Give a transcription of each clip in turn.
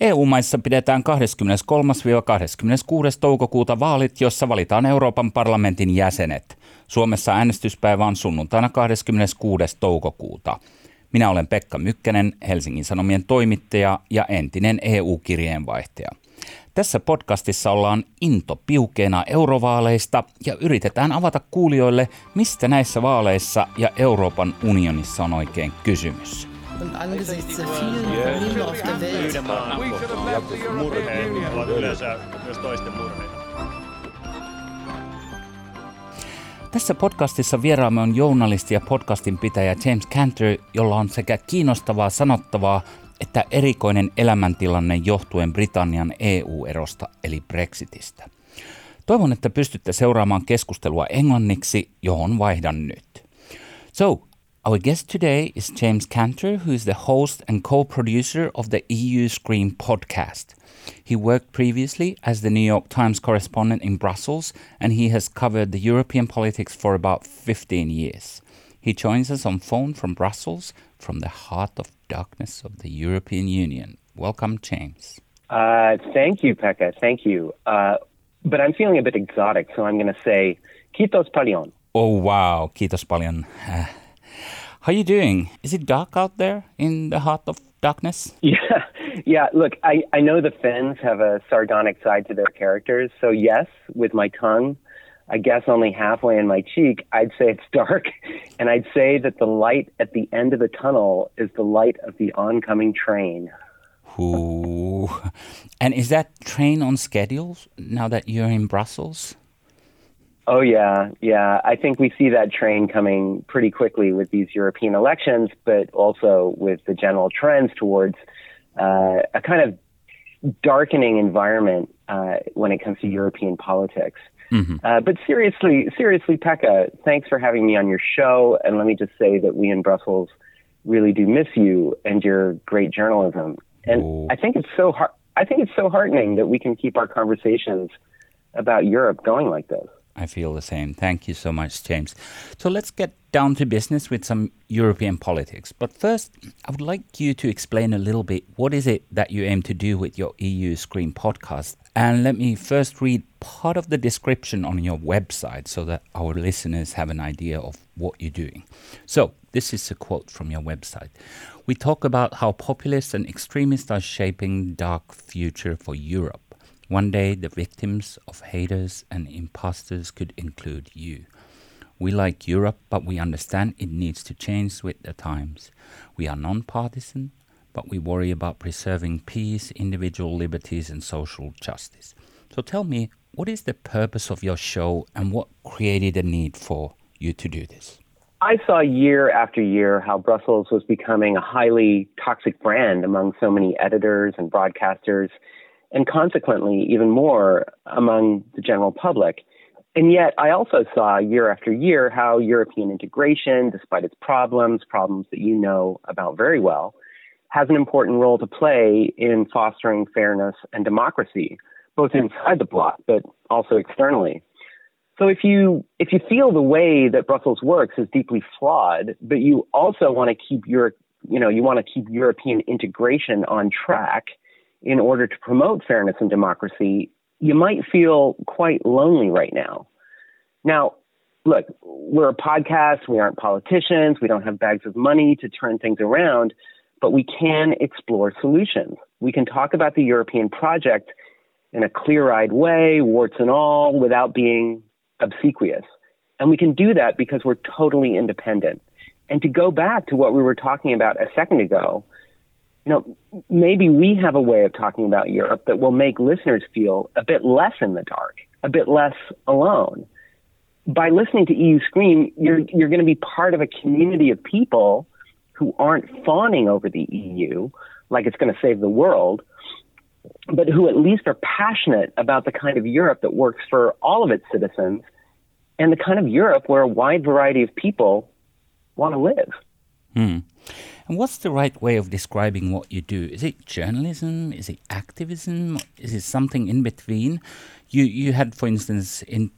EU-maissa pidetään 23-26. toukokuuta vaalit, jossa valitaan Euroopan parlamentin jäsenet. Suomessa äänestyspäivä on sunnuntaina 26. toukokuuta. Minä olen Pekka Mykkänen, Helsingin Sanomien toimittaja ja entinen EU-kirjeenvaihtaja. Tässä podcastissa ollaan into piukeena eurovaaleista ja yritetään avata kuulijoille, mistä näissä vaaleissa ja Euroopan unionissa on oikein kysymys. Und angesichts der vielen Probleme auf der Welt. Tässä podcastissa vieraamme on journalisti ja podcastin pitäjä James Cantor, jolla on sekä kiinnostavaa sanottavaa että erikoinen elämäntilanne johtuen Britannian EU-erosta eli Brexitistä. Toivon, että pystytte seuraamaan keskustelua englanniksi, johon vaihdan nyt. So, Our guest today is James Kanter, who is the host and co producer of the EU Scream podcast. He worked previously as the New York Times correspondent in Brussels, and he has covered the European politics for about 15 years. He joins us on phone from Brussels, from the heart of darkness of the European Union. Welcome, James. Uh, thank you, Pekka. Thank you. Uh, but I'm feeling a bit exotic, so I'm going to say Kitos Palion. Oh, wow. Kitos Palion. How you doing? Is it dark out there in the heart of darkness? Yeah, yeah. Look, I, I know the Finns have a sardonic side to their characters. So yes, with my tongue, I guess only halfway in my cheek, I'd say it's dark, and I'd say that the light at the end of the tunnel is the light of the oncoming train. Ooh. And is that train on schedule now that you're in Brussels? Oh, yeah, yeah. I think we see that train coming pretty quickly with these European elections, but also with the general trends towards uh, a kind of darkening environment uh, when it comes to European politics. Mm-hmm. Uh, but seriously, seriously, Pekka, thanks for having me on your show. And let me just say that we in Brussels really do miss you and your great journalism. And Ooh. I think it's so hard. I think it's so heartening that we can keep our conversations about Europe going like this. I feel the same. Thank you so much, James. So let's get down to business with some European politics. But first, I would like you to explain a little bit what is it that you aim to do with your EU Scream podcast. And let me first read part of the description on your website so that our listeners have an idea of what you're doing. So, this is a quote from your website. We talk about how populists and extremists are shaping dark future for Europe. One day, the victims of haters and imposters could include you. We like Europe, but we understand it needs to change with the times. We are non-partisan, but we worry about preserving peace, individual liberties, and social justice. So tell me, what is the purpose of your show and what created a need for you to do this? I saw year after year how Brussels was becoming a highly toxic brand among so many editors and broadcasters and consequently even more among the general public. And yet, I also saw year after year how European integration, despite its problems, problems that you know about very well, has an important role to play in fostering fairness and democracy, both inside the bloc, but also externally. So if you if you feel the way that Brussels works is deeply flawed, but you also want to keep your you know you want to keep European integration on track, in order to promote fairness and democracy, you might feel quite lonely right now. Now, look, we're a podcast, we aren't politicians, we don't have bags of money to turn things around, but we can explore solutions. We can talk about the European project in a clear eyed way, warts and all, without being obsequious. And we can do that because we're totally independent. And to go back to what we were talking about a second ago, you know, maybe we have a way of talking about Europe that will make listeners feel a bit less in the dark, a bit less alone. By listening to EU Scream, you're, you're going to be part of a community of people who aren't fawning over the EU like it's going to save the world, but who at least are passionate about the kind of Europe that works for all of its citizens and the kind of Europe where a wide variety of people want to live. Hmm. And what's the right way of describing what you do? Is it journalism? Is it activism? Is it something in between? You you had, for instance, in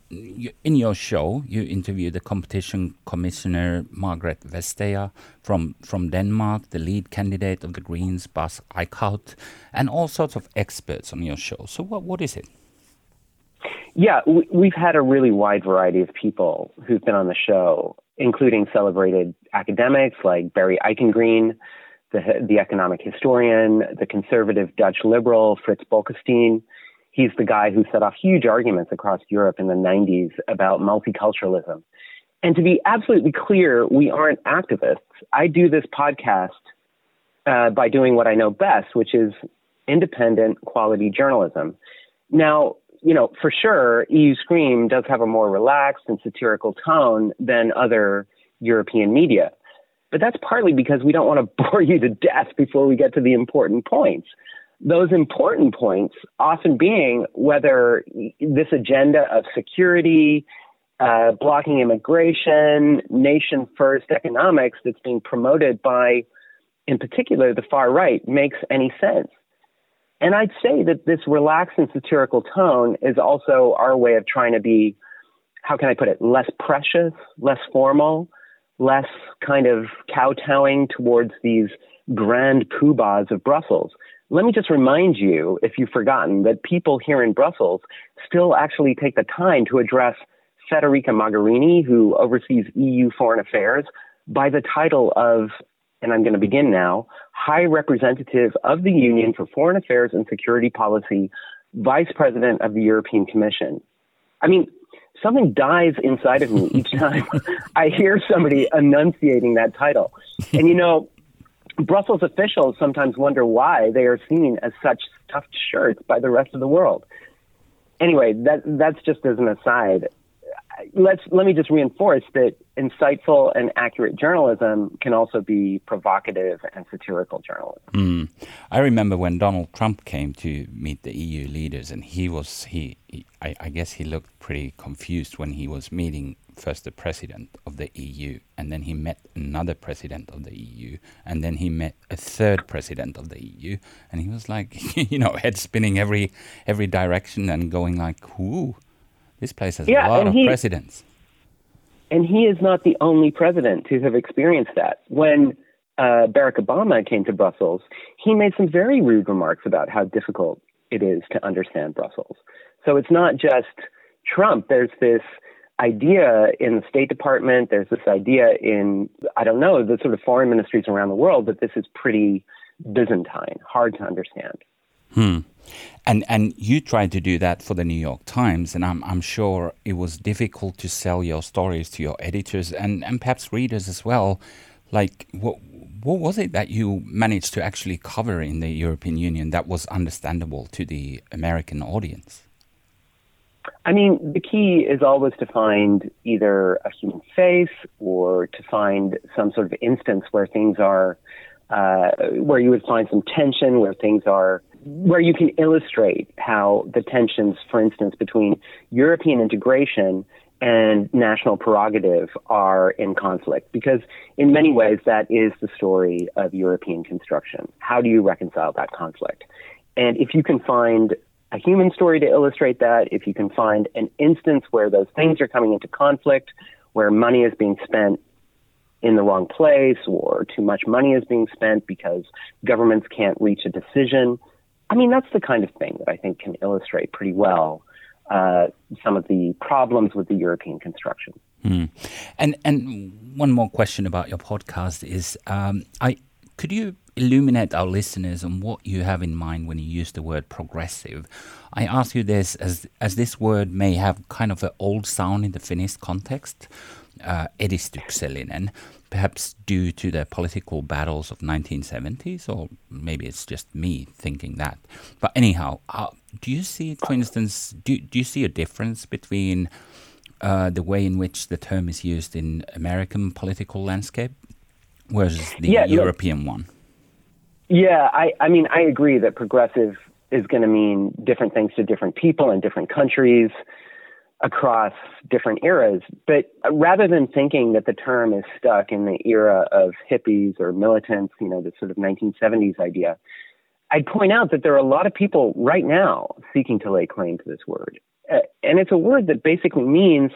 in your show, you interviewed the competition commissioner Margrethe Vestager from from Denmark, the lead candidate of the Greens, Bas Eickhout, and all sorts of experts on your show. So what what is it? Yeah, we've had a really wide variety of people who've been on the show, including celebrated academics like Barry Eichengreen, the, the economic historian, the conservative Dutch liberal Frits Bolkestein. He's the guy who set off huge arguments across Europe in the 90s about multiculturalism. And to be absolutely clear, we aren't activists. I do this podcast uh, by doing what I know best, which is independent quality journalism. Now, you know, for sure, EU Scream does have a more relaxed and satirical tone than other European media. But that's partly because we don't want to bore you to death before we get to the important points. Those important points often being whether this agenda of security, uh, blocking immigration, nation first economics that's being promoted by, in particular, the far right makes any sense. And I'd say that this relaxed and satirical tone is also our way of trying to be, how can I put it, less precious, less formal, less kind of kowtowing towards these grand poobahs of Brussels. Let me just remind you, if you've forgotten, that people here in Brussels still actually take the time to address Federica Mogherini, who oversees EU foreign affairs, by the title of and I'm going to begin now, High Representative of the Union for Foreign Affairs and Security Policy, Vice President of the European Commission. I mean, something dies inside of me each time I hear somebody enunciating that title. And you know, Brussels officials sometimes wonder why they are seen as such stuffed shirts by the rest of the world. Anyway, that that's just as an aside let's let me just reinforce that insightful and accurate journalism can also be provocative and satirical journalism. Mm. I remember when Donald Trump came to meet the EU leaders, and he was he, he I, I, guess he looked pretty confused when he was meeting first the president of the EU, and then he met another president of the EU, and then he met a third president of the EU, and he was like, you know, head spinning every every direction and going like, whoo this place has yeah, a lot of he, presidents. And he is not the only president to have experienced that. When uh, Barack Obama came to Brussels, he made some very rude remarks about how difficult it is to understand Brussels. So it's not just Trump. There's this idea in the State Department, there's this idea in, I don't know, the sort of foreign ministries around the world that this is pretty Byzantine, hard to understand. Hmm. And and you tried to do that for the New York Times, and I'm I'm sure it was difficult to sell your stories to your editors and, and perhaps readers as well. Like what what was it that you managed to actually cover in the European Union that was understandable to the American audience? I mean, the key is always to find either a human face or to find some sort of instance where things are, uh, where you would find some tension, where things are where you can illustrate how the tensions, for instance, between European integration and national prerogative are in conflict. Because in many ways, that is the story of European construction. How do you reconcile that conflict? And if you can find a human story to illustrate that, if you can find an instance where those things are coming into conflict, where money is being spent in the wrong place or too much money is being spent because governments can't reach a decision, I mean, that's the kind of thing that I think can illustrate pretty well uh, some of the problems with the European construction. Mm. And and one more question about your podcast is, um, I could you illuminate our listeners on what you have in mind when you use the word progressive? I ask you this as as this word may have kind of an old sound in the Finnish context, uh, edistyksellinen, perhaps due to the political battles of 1970s, or maybe it's just me thinking that. But anyhow, uh, do you see, for instance, do, do you see a difference between uh, the way in which the term is used in American political landscape versus the yeah, European look, one? Yeah, I, I mean, I agree that progressive is going to mean different things to different people in different countries. Across different eras. But rather than thinking that the term is stuck in the era of hippies or militants, you know, the sort of 1970s idea, I'd point out that there are a lot of people right now seeking to lay claim to this word. Uh, and it's a word that basically means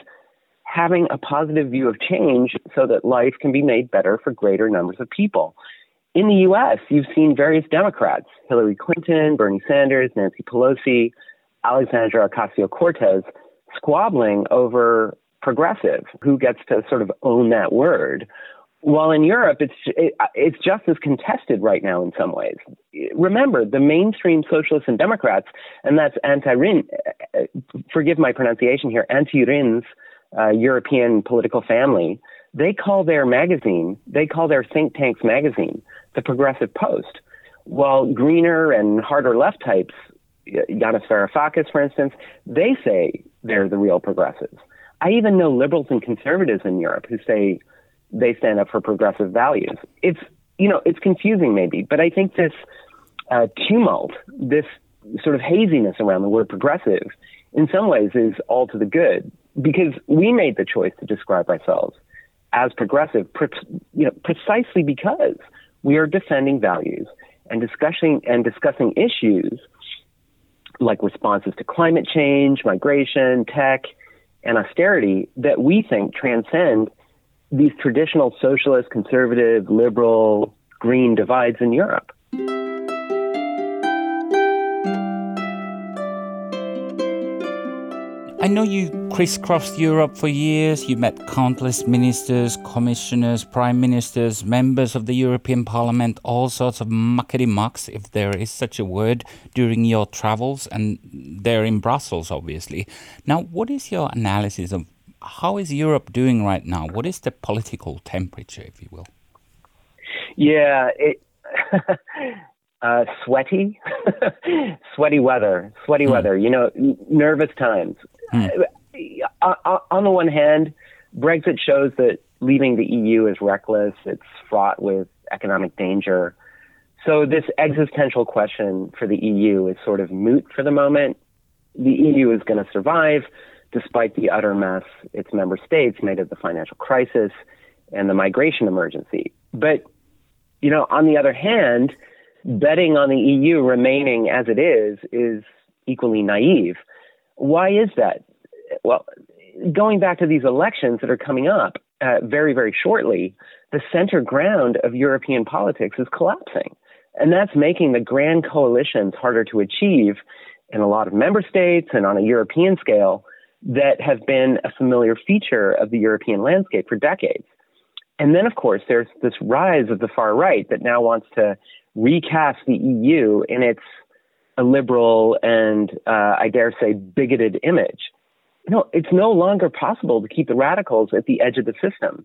having a positive view of change so that life can be made better for greater numbers of people. In the US, you've seen various Democrats, Hillary Clinton, Bernie Sanders, Nancy Pelosi, Alexandra Ocasio Cortez, squabbling over progressive, who gets to sort of own that word. While in Europe, it's it, it's just as contested right now in some ways. Remember, the mainstream socialists and Democrats, and that's Antti Rinne, forgive my pronunciation here, Antti Rinne's uh, European political family. They call their magazine, they call their think tank's magazine, the Progressive Post. While greener and harder left types, Yanis Varoufakis, for instance, they say they're the real progressives. I even know liberals and conservatives in Europe who say they stand up for progressive values. It's you know it's confusing maybe, but I think this uh, tumult, this sort of haziness around the word progressive, in some ways is all to the good because we made the choice to describe ourselves as progressive, you know, precisely because we are defending values and discussing and discussing issues like responses to climate change, migration, tech, and austerity that we think transcend these traditional socialist, conservative, liberal, green divides in Europe. I know you crisscrossed Europe for years. You met countless ministers, commissioners, prime ministers, members of the European Parliament, all sorts of muckety mucks, if there is such a word, during your travels, and they're in Brussels, obviously. Now, what is your analysis of how is Europe doing right now? What is the political temperature, if you will? Yeah, it, uh, sweaty, sweaty weather, sweaty mm. weather. You know, nervous times. Uh, uh, on the one hand, Brexit shows that leaving the EU is reckless. It's fraught with economic danger. So this existential question for the EU is sort of moot for the moment. The EU is going to survive despite the utter mess its member states made of the financial crisis and the migration emergency. But, you know, on the other hand, betting on the EU remaining as it is is equally naive. Why is that? Well, going back to these elections that are coming up uh, very, very shortly, the center ground of European politics is collapsing. And that's making the grand coalitions harder to achieve in a lot of member states and on a European scale that have been a familiar feature of the European landscape for decades. And then, of course, there's this rise of the far right that now wants to recast the EU in its liberal and uh, I dare say bigoted image. Know, it's no longer possible to keep the radicals at the edge of the system.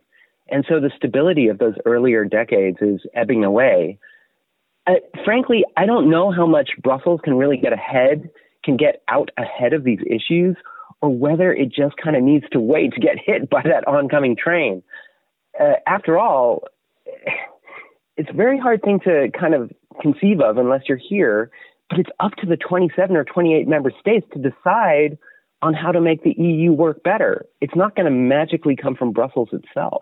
And so the stability of those earlier decades is ebbing away. Uh, frankly, I don't know how much Brussels can really get ahead, can get out ahead of these issues, or whether it just kind of needs to wait to get hit by that oncoming train. Uh, after all, it's a very hard thing to kind of conceive of unless you're here but it's up to the 27 or 28 member states to decide on how to make the EU work better. It's not going to magically come from Brussels itself.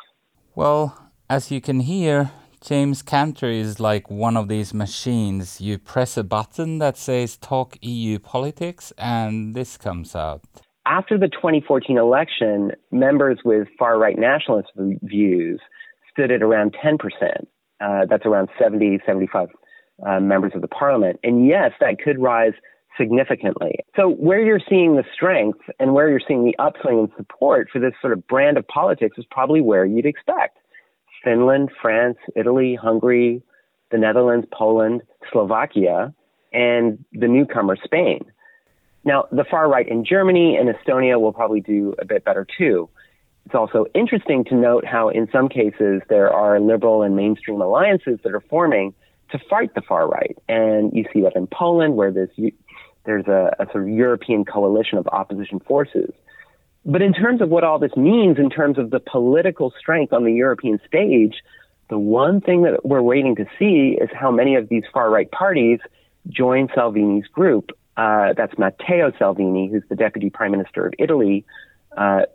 Well, as you can hear, James Kanter is like one of these machines. You press a button that says talk EU politics, and this comes out. After the 2014 election, members with far right nationalist views stood at around 10%. Uh, that's around 70, 75 uh, members of the parliament. And yes, that could rise significantly. So where you're seeing the strength and where you're seeing the upswing in support for this sort of brand of politics is probably where you'd expect. Finland, France, Italy, Hungary, the Netherlands, Poland, Slovakia, and the newcomer Spain. Now, the far right in Germany and Estonia will probably do a bit better too. It's also interesting to note how, in some cases, there are liberal and mainstream alliances that are forming to fight the far right. And you see that in Poland, where there's, there's a, a sort of European coalition of opposition forces. But in terms of what all this means, in terms of the political strength on the European stage, the one thing that we're waiting to see is how many of these far right parties join Salvini's group. Uh, that's Matteo Salvini, who's the deputy prime minister of Italy, uh,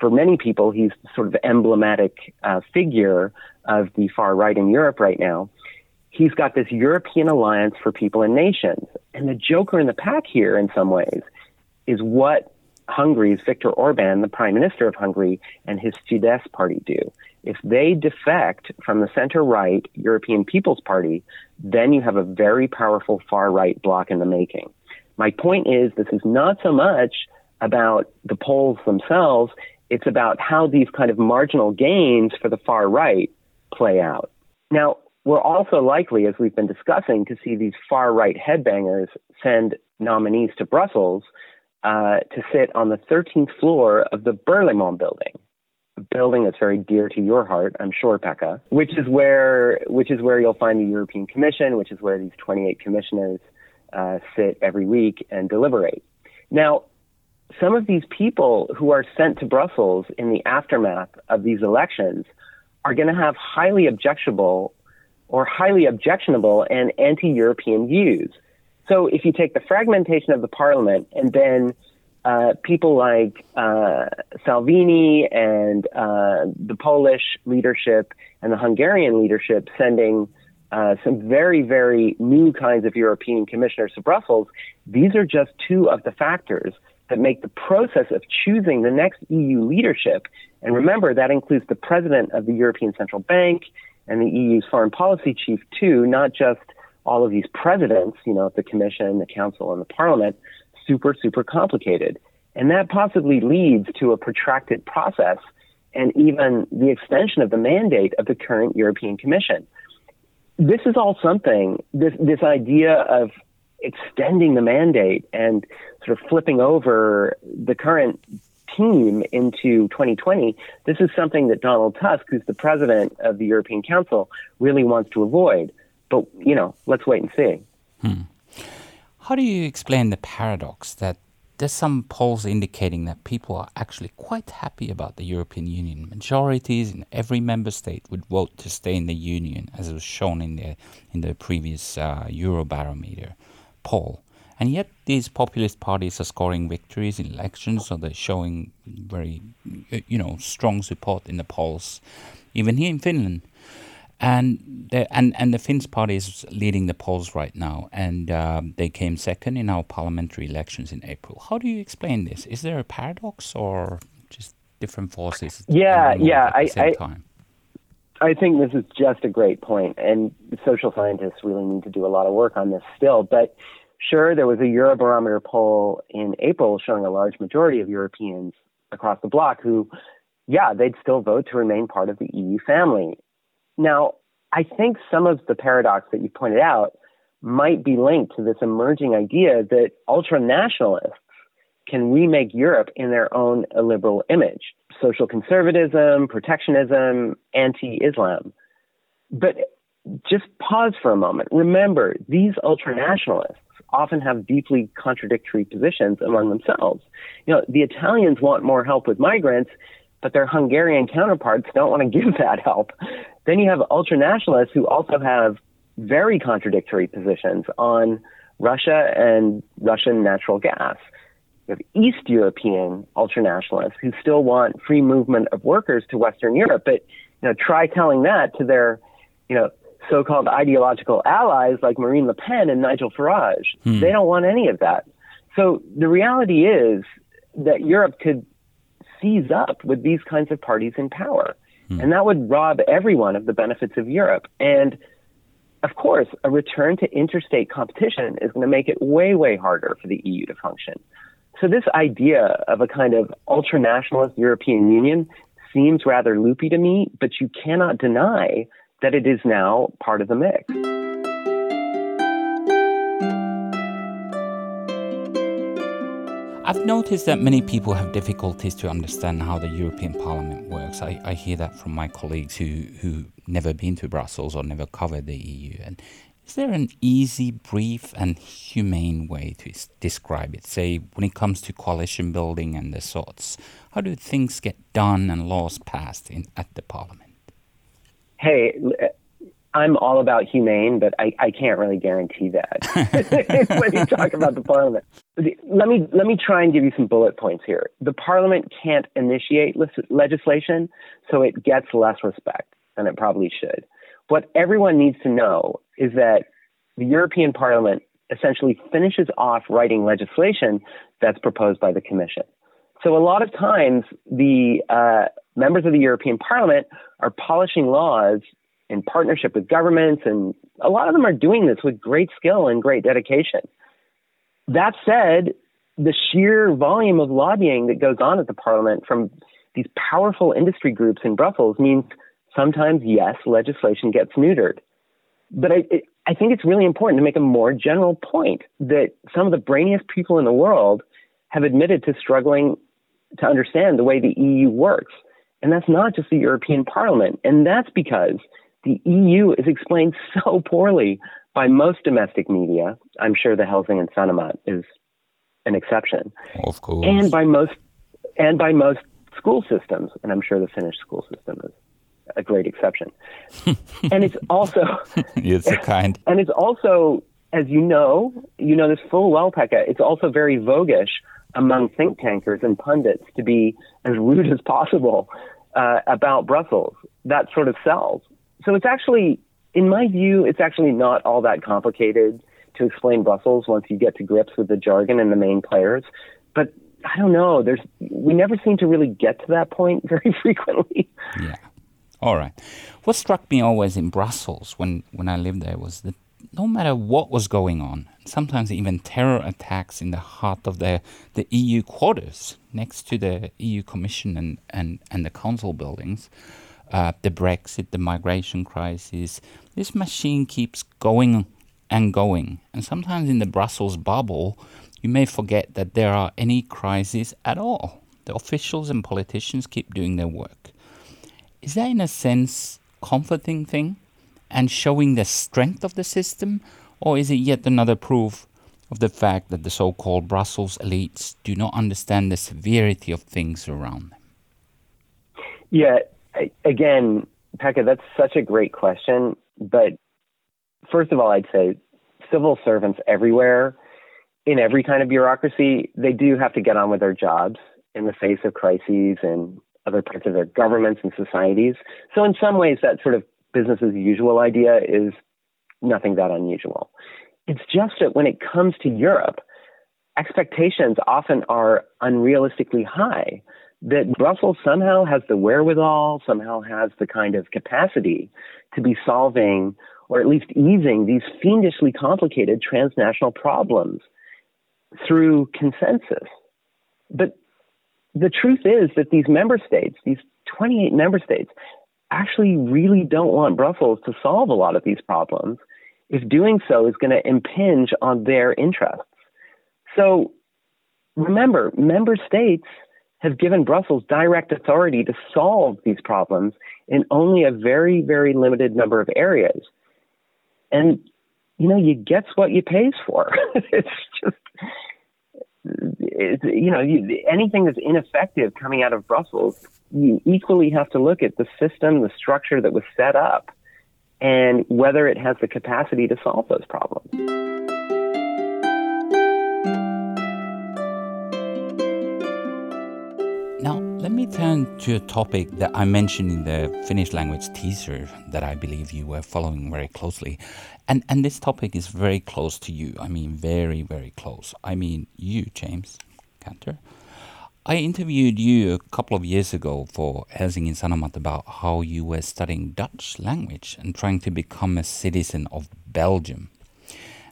for many people, he's sort of emblematic uh, figure of the far right in Europe right now. He's got this European alliance for people and nations. And the joker in the pack here, in some ways, is what Hungary's Viktor Orban, the prime minister of Hungary, and his Fidesz party do. If they defect from the center right European People's Party, then you have a very powerful far right bloc in the making. My point is, this is not so much about the polls themselves, it's about how these kind of marginal gains for the far right play out. Now, we're also likely, as we've been discussing, to see these far right headbangers send nominees to Brussels uh, to sit on the 13th floor of the Berlaymont building, a building that's very dear to your heart, I'm sure, Pekka, which is where which is where you'll find the European Commission, which is where these 28 commissioners uh, sit every week and deliberate. Now, some of these people who are sent to Brussels in the aftermath of these elections are going to have highly objectionable or highly objectionable and anti-European views. So if you take the fragmentation of the parliament and then uh, people like uh, Salvini and uh, the Polish leadership and the Hungarian leadership sending uh, some very, very new kinds of European commissioners to Brussels, these are just two of the factors that make the process of choosing the next EU leadership, and remember that includes the president of the European Central Bank and the EU's foreign policy chief too, not just all of these presidents, you know, the Commission, the Council, and the Parliament, super, super complicated. And that possibly leads to a protracted process and even the extension of the mandate of the current European Commission. This is all something, this, this idea of extending the mandate and sort of flipping over the current team into 2020, this is something that Donald Tusk, who's the president of the European Council, really wants to avoid. But, you know, let's wait and see. Hmm. How do you explain the paradox that there's some polls indicating that people are actually quite happy about the European Union. Majorities in every member state would vote to stay in the Union, as was shown in the in the previous uh, Eurobarometer poll. And yet, these populist parties are scoring victories in elections, so they're showing very, you know, strong support in the polls, even here in Finland. And the, and and the Finns party is leading the polls right now, and um, they came second in our parliamentary elections in April. How do you explain this? Is there a paradox, or just different forces? Yeah, yeah. I, I, I think this is just a great point, and social scientists really need to do a lot of work on this still. But Sure, there was a Eurobarometer poll in April showing a large majority of Europeans across the bloc who, yeah, they'd still vote to remain part of the EU family. Now, I think some of the paradox that you pointed out might be linked to this emerging idea that ultra nationalists can remake Europe in their own illiberal image social conservatism, protectionism, anti Islam. But just pause for a moment. Remember, these ultra nationalists often have deeply contradictory positions among themselves. You know, the Italians want more help with migrants, but their Hungarian counterparts don't want to give that help. Then you have ultranationalists who also have very contradictory positions on Russia and Russian natural gas. You have East European ultranationalists who still want free movement of workers to Western Europe, but you know, try telling that to their, you know, so-called ideological allies like Marine Le Pen and Nigel Farage. Hmm. They don't want any of that. So the reality is that Europe could seize up with these kinds of parties in power. Hmm. And that would rob everyone of the benefits of Europe. And of course, a return to interstate competition is going to make it way, way harder for the EU to function. So this idea of a kind of ultranationalist European Union seems rather loopy to me, but you cannot deny that it is now part of the mix. I've noticed that many people have difficulties to understand how the European Parliament works. I, I hear that from my colleagues who who never been to Brussels or never covered the EU. And is there an easy, brief, and humane way to describe it? Say, when it comes to coalition building and the sorts, how do things get done and laws passed in at the Parliament? hey, eh, I'm all about humane, but I, I can't really guarantee that when you talk about the parliament. Let me let me try and give you some bullet points here. The parliament can't initiate legislation, so it gets less respect than it probably should. What everyone needs to know is that the European Parliament essentially finishes off writing legislation that's proposed by the Commission. So a lot of times the uh, members of the European Parliament are polishing laws in partnership with governments, and a lot of them are doing this with great skill and great dedication. That said, the sheer volume of lobbying that goes on at the Parliament from these powerful industry groups in Brussels means sometimes, yes, legislation gets neutered. But I, I think it's really important to make a more general point that some of the brainiest people in the world have admitted to struggling to understand the way the EU works. And that's not just the European Parliament. And that's because the EU is explained so poorly by most domestic media. I'm sure the Helsingin Sanomat is an exception. Of course. And by most and by most school systems, and I'm sure the Finnish school system is a great exception. and it's also it's a kind. And it's also, as you know, you know this full well, Pekka. It's also very voguish among think tankers and pundits to be as rude as possible uh, about Brussels. That sort of sells. So it's actually, in my view, it's actually not all that complicated to explain Brussels once you get to grips with the jargon and the main players. But I don't know. There's we never seem to really get to that point very frequently. Yeah. All right. What struck me always in Brussels when, when I lived there was that no matter what was going on, sometimes even terror attacks in the heart of the, the EU quarters next to the EU Commission and, and, and the council buildings, uh, the Brexit, the migration crisis, this machine keeps going and going. And sometimes in the Brussels bubble, you may forget that there are any crises at all. The officials and politicians keep doing their work. Is that, in a sense, comforting thing and showing the strength of the system, or is it yet another proof of the fact that the so-called Brussels elites do not understand the severity of things around them? Yeah, again, Pekka, that's such a great question. But first of all, I'd say civil servants everywhere, in every kind of bureaucracy, they do have to get on with their jobs in the face of crises and other parts of their governments and societies. So, in some ways, that sort of business as usual idea is nothing that unusual. It's just that when it comes to Europe, expectations often are unrealistically high. That Brussels somehow has the wherewithal, somehow has the kind of capacity to be solving or at least easing these fiendishly complicated transnational problems through consensus. But the truth is that these member states, these 28 member states, actually really don't want Brussels to solve a lot of these problems if doing so is going to impinge on their interests. So remember, member states have given Brussels direct authority to solve these problems in only a very, very limited number of areas. And, you know, you get what you pays for. it's just, it's, you know, you, anything that's ineffective coming out of Brussels, you equally have to look at the system, the structure that was set up, and whether it has the capacity to solve those problems. Let me turn to a topic that I mentioned in the Finnish language teaser that I believe you were following very closely. And, and this topic is very close to you. I mean, very, very close. I mean, you, James Kanter. I interviewed you a couple of years ago for Helsingin Sanomat about how you were studying Dutch language and trying to become a citizen of Belgium.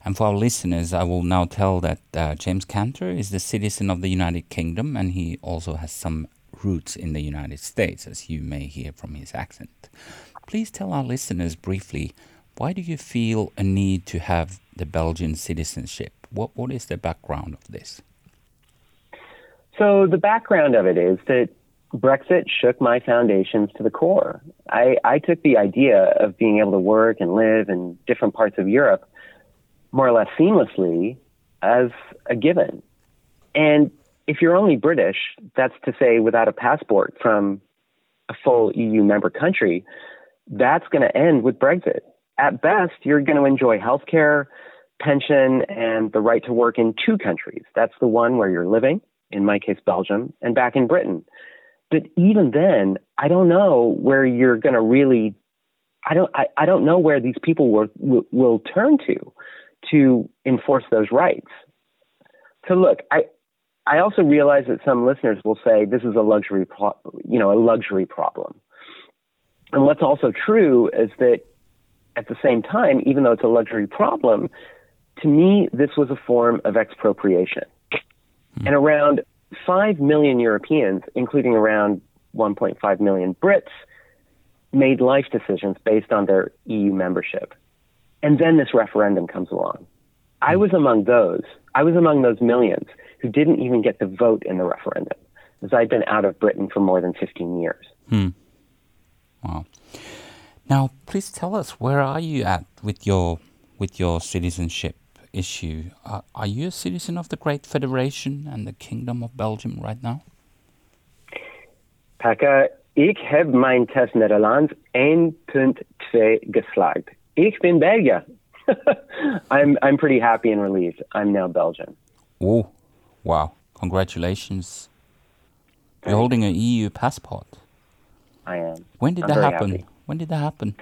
And for our listeners, I will now tell that uh, James Kanter is the citizen of the United Kingdom and he also has some roots in the United States, as you may hear from his accent. Please tell our listeners briefly why do you feel a need to have the Belgian citizenship? What, what is the background of this? So, the background of it is that Brexit shook my foundations to the core. I, I took the idea of being able to work and live in different parts of Europe more or less seamlessly as a given. And if you're only British, that's to say without a passport from a full EU member country, that's going to end with Brexit. at best, you're going to enjoy health care, pension, and the right to work in two countries. That's the one where you're living, in my case, Belgium, and back in Britain. But even then, I don't know where you're going to really. I don't. I, I don't know where these people will, will, will turn to to enforce those rights. So look, I I also realize that some listeners will say this is a luxury, pro- you know, a luxury problem. And what's also true is that at the same time, even though it's a luxury problem, to me, this was a form of expropriation. Mm. And around 5 million Europeans, including around 1.5 million Brits, made life decisions based on their EU membership. And then this referendum comes along. I was among those. I was among those millions who didn't even get to vote in the referendum, as I'd been out of Britain for more than 15 years. Hmm. Wow. Now, please tell us where are you at with your with your citizenship issue? Uh, are you a citizen of the Great Federation and the Kingdom of Belgium right now? Pekka, ik heb mijn test Nederlands 1.2 geslaagd. Ik ben België. I'm I'm pretty happy and relieved. I'm now Belgian. Oh, wow! Congratulations! You're holding an EU passport. I am. When did I'm that happen? Happy. When did that happen?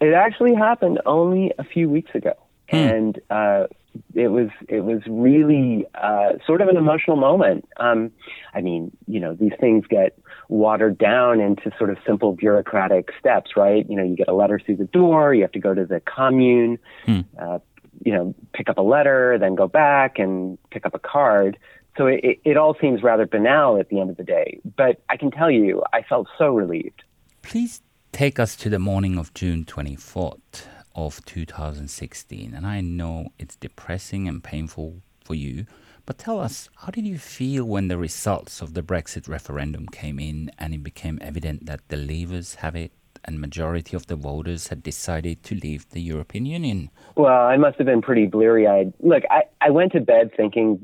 It actually happened only a few weeks ago, hmm. and uh, it was it was really uh, sort of an emotional moment. Um, I mean, you know, these things get watered down into sort of simple bureaucratic steps, right? You know, you get a letter through the door, you have to go to the commune, hmm. uh, you know, pick up a letter, then go back and pick up a card. So it, it all seems rather banal at the end of the day. But I can tell you, I felt so relieved. Please take us to the morning of June 24th of 2016. And I know it's depressing and painful for you, but tell us, how did you feel when the results of the Brexit referendum came in and it became evident that the Leavers have it and majority of the voters had decided to leave the European Union? Well, I must have been pretty bleary eyed. Look, I, I went to bed thinking,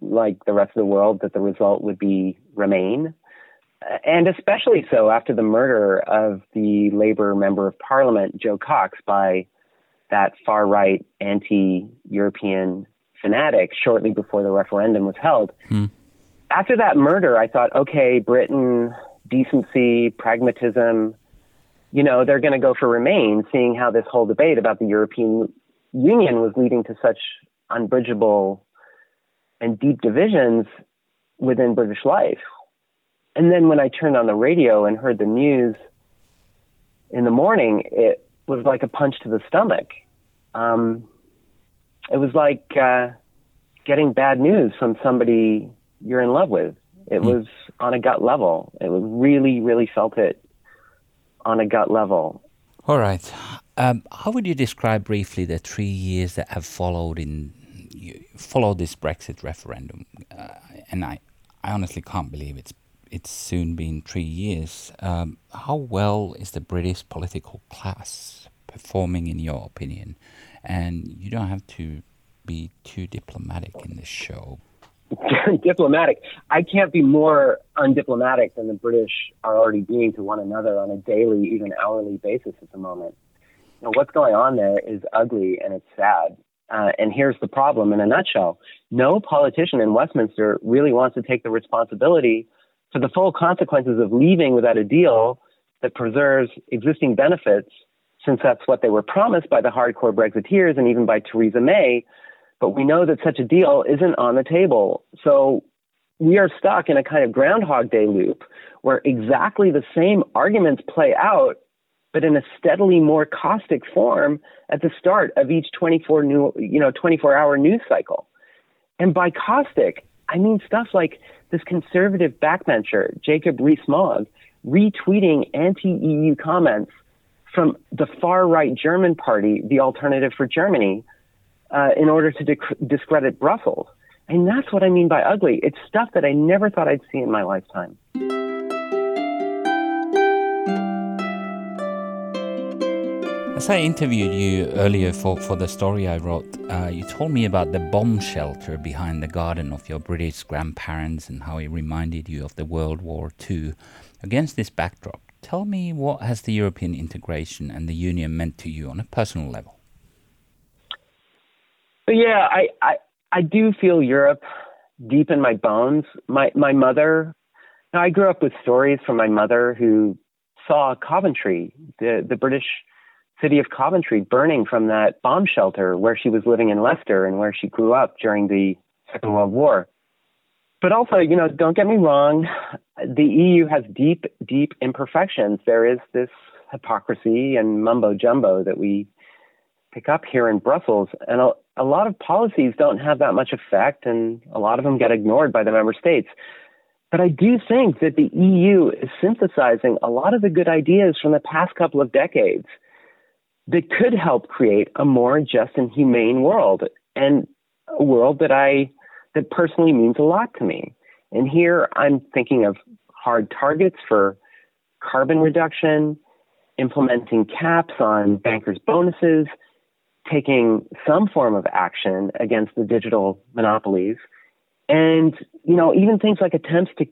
like the rest of the world, that the result would be Remain and especially so after the murder of the Labour member of Parliament, Jo Cox, by that far right anti European fanatic shortly before the referendum was held. Hmm. After that murder, I thought, okay, Britain, decency, pragmatism, you know, they're going to go for Remain, seeing how this whole debate about the European Union was leading to such unbridgeable and deep divisions within British life. And then when I turned on the radio and heard the news in the morning, it was like a punch to the stomach. Um, it was like uh, getting bad news from somebody you're in love with. It mm. was on a gut level. It was really, really felt it on a gut level. All right. Um, how would you describe briefly the three years that have followed in followed this Brexit referendum? Uh, and I, I honestly can't believe it's it's soon been three years. Um, how well is the British political class performing, in your opinion? And you don't have to be too diplomatic in this show. diplomatic. I can't be more undiplomatic than the British are already being to one another on a daily, even hourly basis at the moment. You know, what's going on there is ugly and it's sad. Uh, and here's the problem in a nutshell no politician in Westminster really wants to take the responsibility for the full consequences of leaving without a deal that preserves existing benefits, since that's what they were promised by the hardcore Brexiteers and even by Theresa May. But we know that such a deal isn't on the table. So we are stuck in a kind of Groundhog Day loop where exactly the same arguments play out, but in a steadily more caustic form at the start of each 24 new, you know, 24 hour news cycle. And by caustic, I mean stuff like this conservative backbencher, Jacob Rees-Mogg, retweeting anti-EU comments from the far-right German party, the Alternative for Germany, uh, in order to dec- discredit Brussels. And that's what I mean by ugly. It's stuff that I never thought I'd see in my lifetime. As I interviewed you earlier for, for the story I wrote, uh, you told me about the bomb shelter behind the garden of your British grandparents and how it reminded you of the World War II. Against this backdrop, Tell me what has the European integration and the Union meant to you on a personal level? Yeah, I, I, I do feel Europe deep in my bones. My, my mother, I grew up with stories from my mother who saw Coventry, the, the British city of Coventry, burning from that bomb shelter where she was living in Leicester and where she grew up during the Second World War. But also, you know, don't get me wrong, the EU has deep, deep imperfections. There is this hypocrisy and mumbo jumbo that we pick up here in Brussels. And a, lot of policies don't have that much effect, and a lot of them get ignored by the member states. But I do think that the EU is synthesizing a lot of the good ideas from the past couple of decades that could help create a more just and humane world and a world that I that personally means a lot to me. And here I'm thinking of hard targets for carbon reduction, implementing caps on bankers' bonuses, taking some form of action against the digital monopolies, and you know even things like attempts to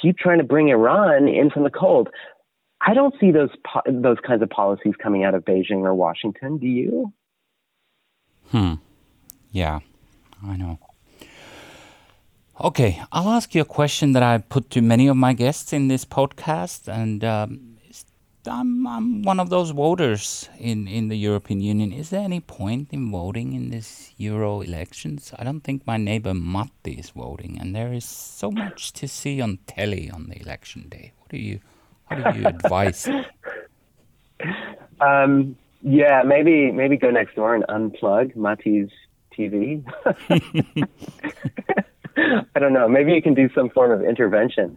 keep trying to bring Iran in from the cold. I don't see those po- those kinds of policies coming out of Beijing or Washington. Do you? Hmm. Yeah, I know. Okay, I'll ask you a question that I put to many of my guests in this podcast, and um, I'm, I'm one of those voters in, in the European Union. Is there any point in voting in this Euro elections? I don't think my neighbor Matti is voting, and there is so much to see on telly on the election day. What do you, how do you advise? Um, yeah, maybe maybe go next door and unplug Matti's TV. I don't know. Maybe you can do some form of intervention.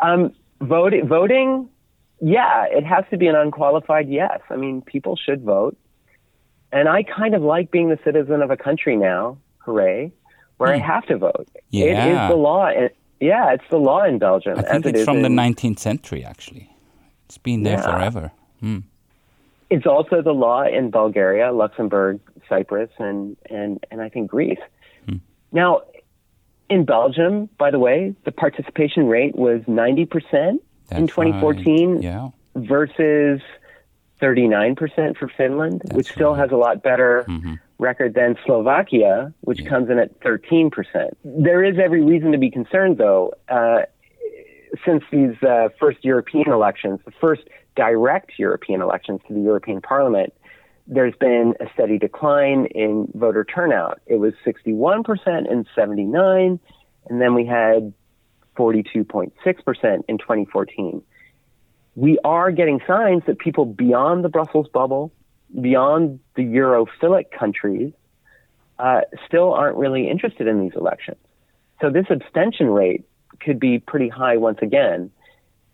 Um, voting, voting, yeah, it has to be an unqualified yes. I mean, people should vote, and I kind of like being the citizen of a country now. Hooray! Where I hmm. have to vote. Yeah. It is the law. Yeah, it's the law in Belgium. I think it's from the 19th century, actually. It's been there yeah. forever. Hmm. It's also the law in Bulgaria, Luxembourg, Cyprus, and and and I think Greece. Hmm. Now, in Belgium, by the way, the participation rate was 90% in 2014 right. yeah. versus 39% for Finland, That's which still right. has a lot better mm-hmm. record than Slovakia, which yeah. comes in at 13%. There is every reason to be concerned, though, uh, since these uh, first European elections, the first direct European elections to the European Parliament, there's been a steady decline in voter turnout. It was 61% in 79, and then we had 42.6% in 2014. We are getting signs that people beyond the Brussels bubble, beyond the Europhilic countries, uh, still aren't really interested in these elections. So this abstention rate could be pretty high once again.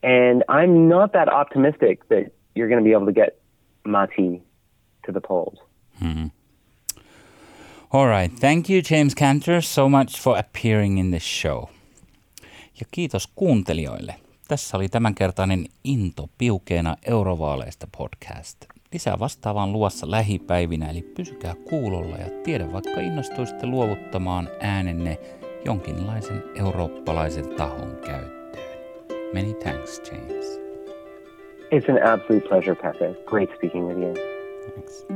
And I'm not that optimistic that you're going to be able to get Matti to the polls. Mm-hmm. All right. Thank you, James Kanter, so much for appearing in this show. Ja kiitos kuuntelijoille. Tässä oli tämänkertainen Into piukeena eurovaaleista podcast. Lisää vastaavaan luossa lähipäivinä, eli pysykää kuulolla ja tiedä vaikka innostuisitte luovuttamaan äänenne jonkinlaisen eurooppalaisen tahon käyttöön. Many thanks, James. It's an absolute pleasure, Pepe. Great speaking with you. Thanks.